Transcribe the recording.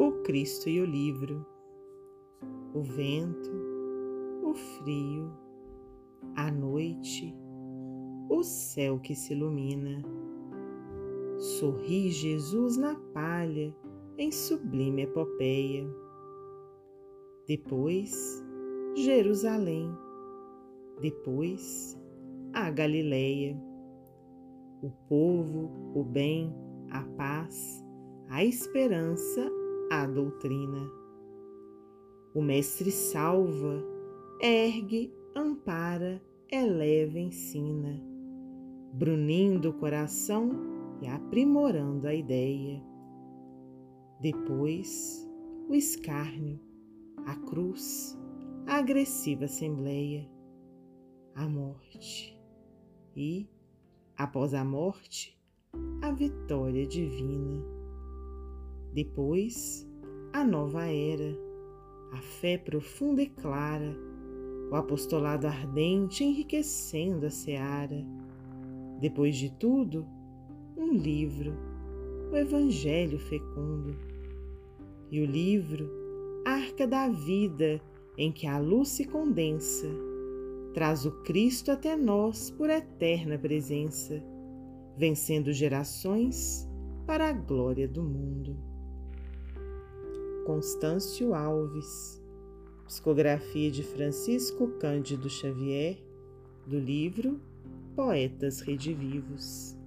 o Cristo e o livro, o vento, o frio, a noite, o céu que se ilumina. Sorri Jesus na palha em sublime epopeia. Depois, Jerusalém. Depois, a Galileia. O povo, o bem, a paz, a esperança, a doutrina. O Mestre salva, ergue, ampara, eleva, ensina, brunindo o coração e aprimorando a ideia. Depois, o escárnio, a cruz, a agressiva assembleia, a morte e, após a morte, a vitória divina. Depois, a nova era, a fé profunda e clara, o apostolado ardente enriquecendo a seara. Depois de tudo, um livro, o Evangelho fecundo. E o livro, arca da vida em que a luz se condensa, traz o Cristo até nós por eterna presença, vencendo gerações para a glória do mundo. Constâncio Alves, psicografia de Francisco Cândido Xavier, do livro Poetas Redivivos.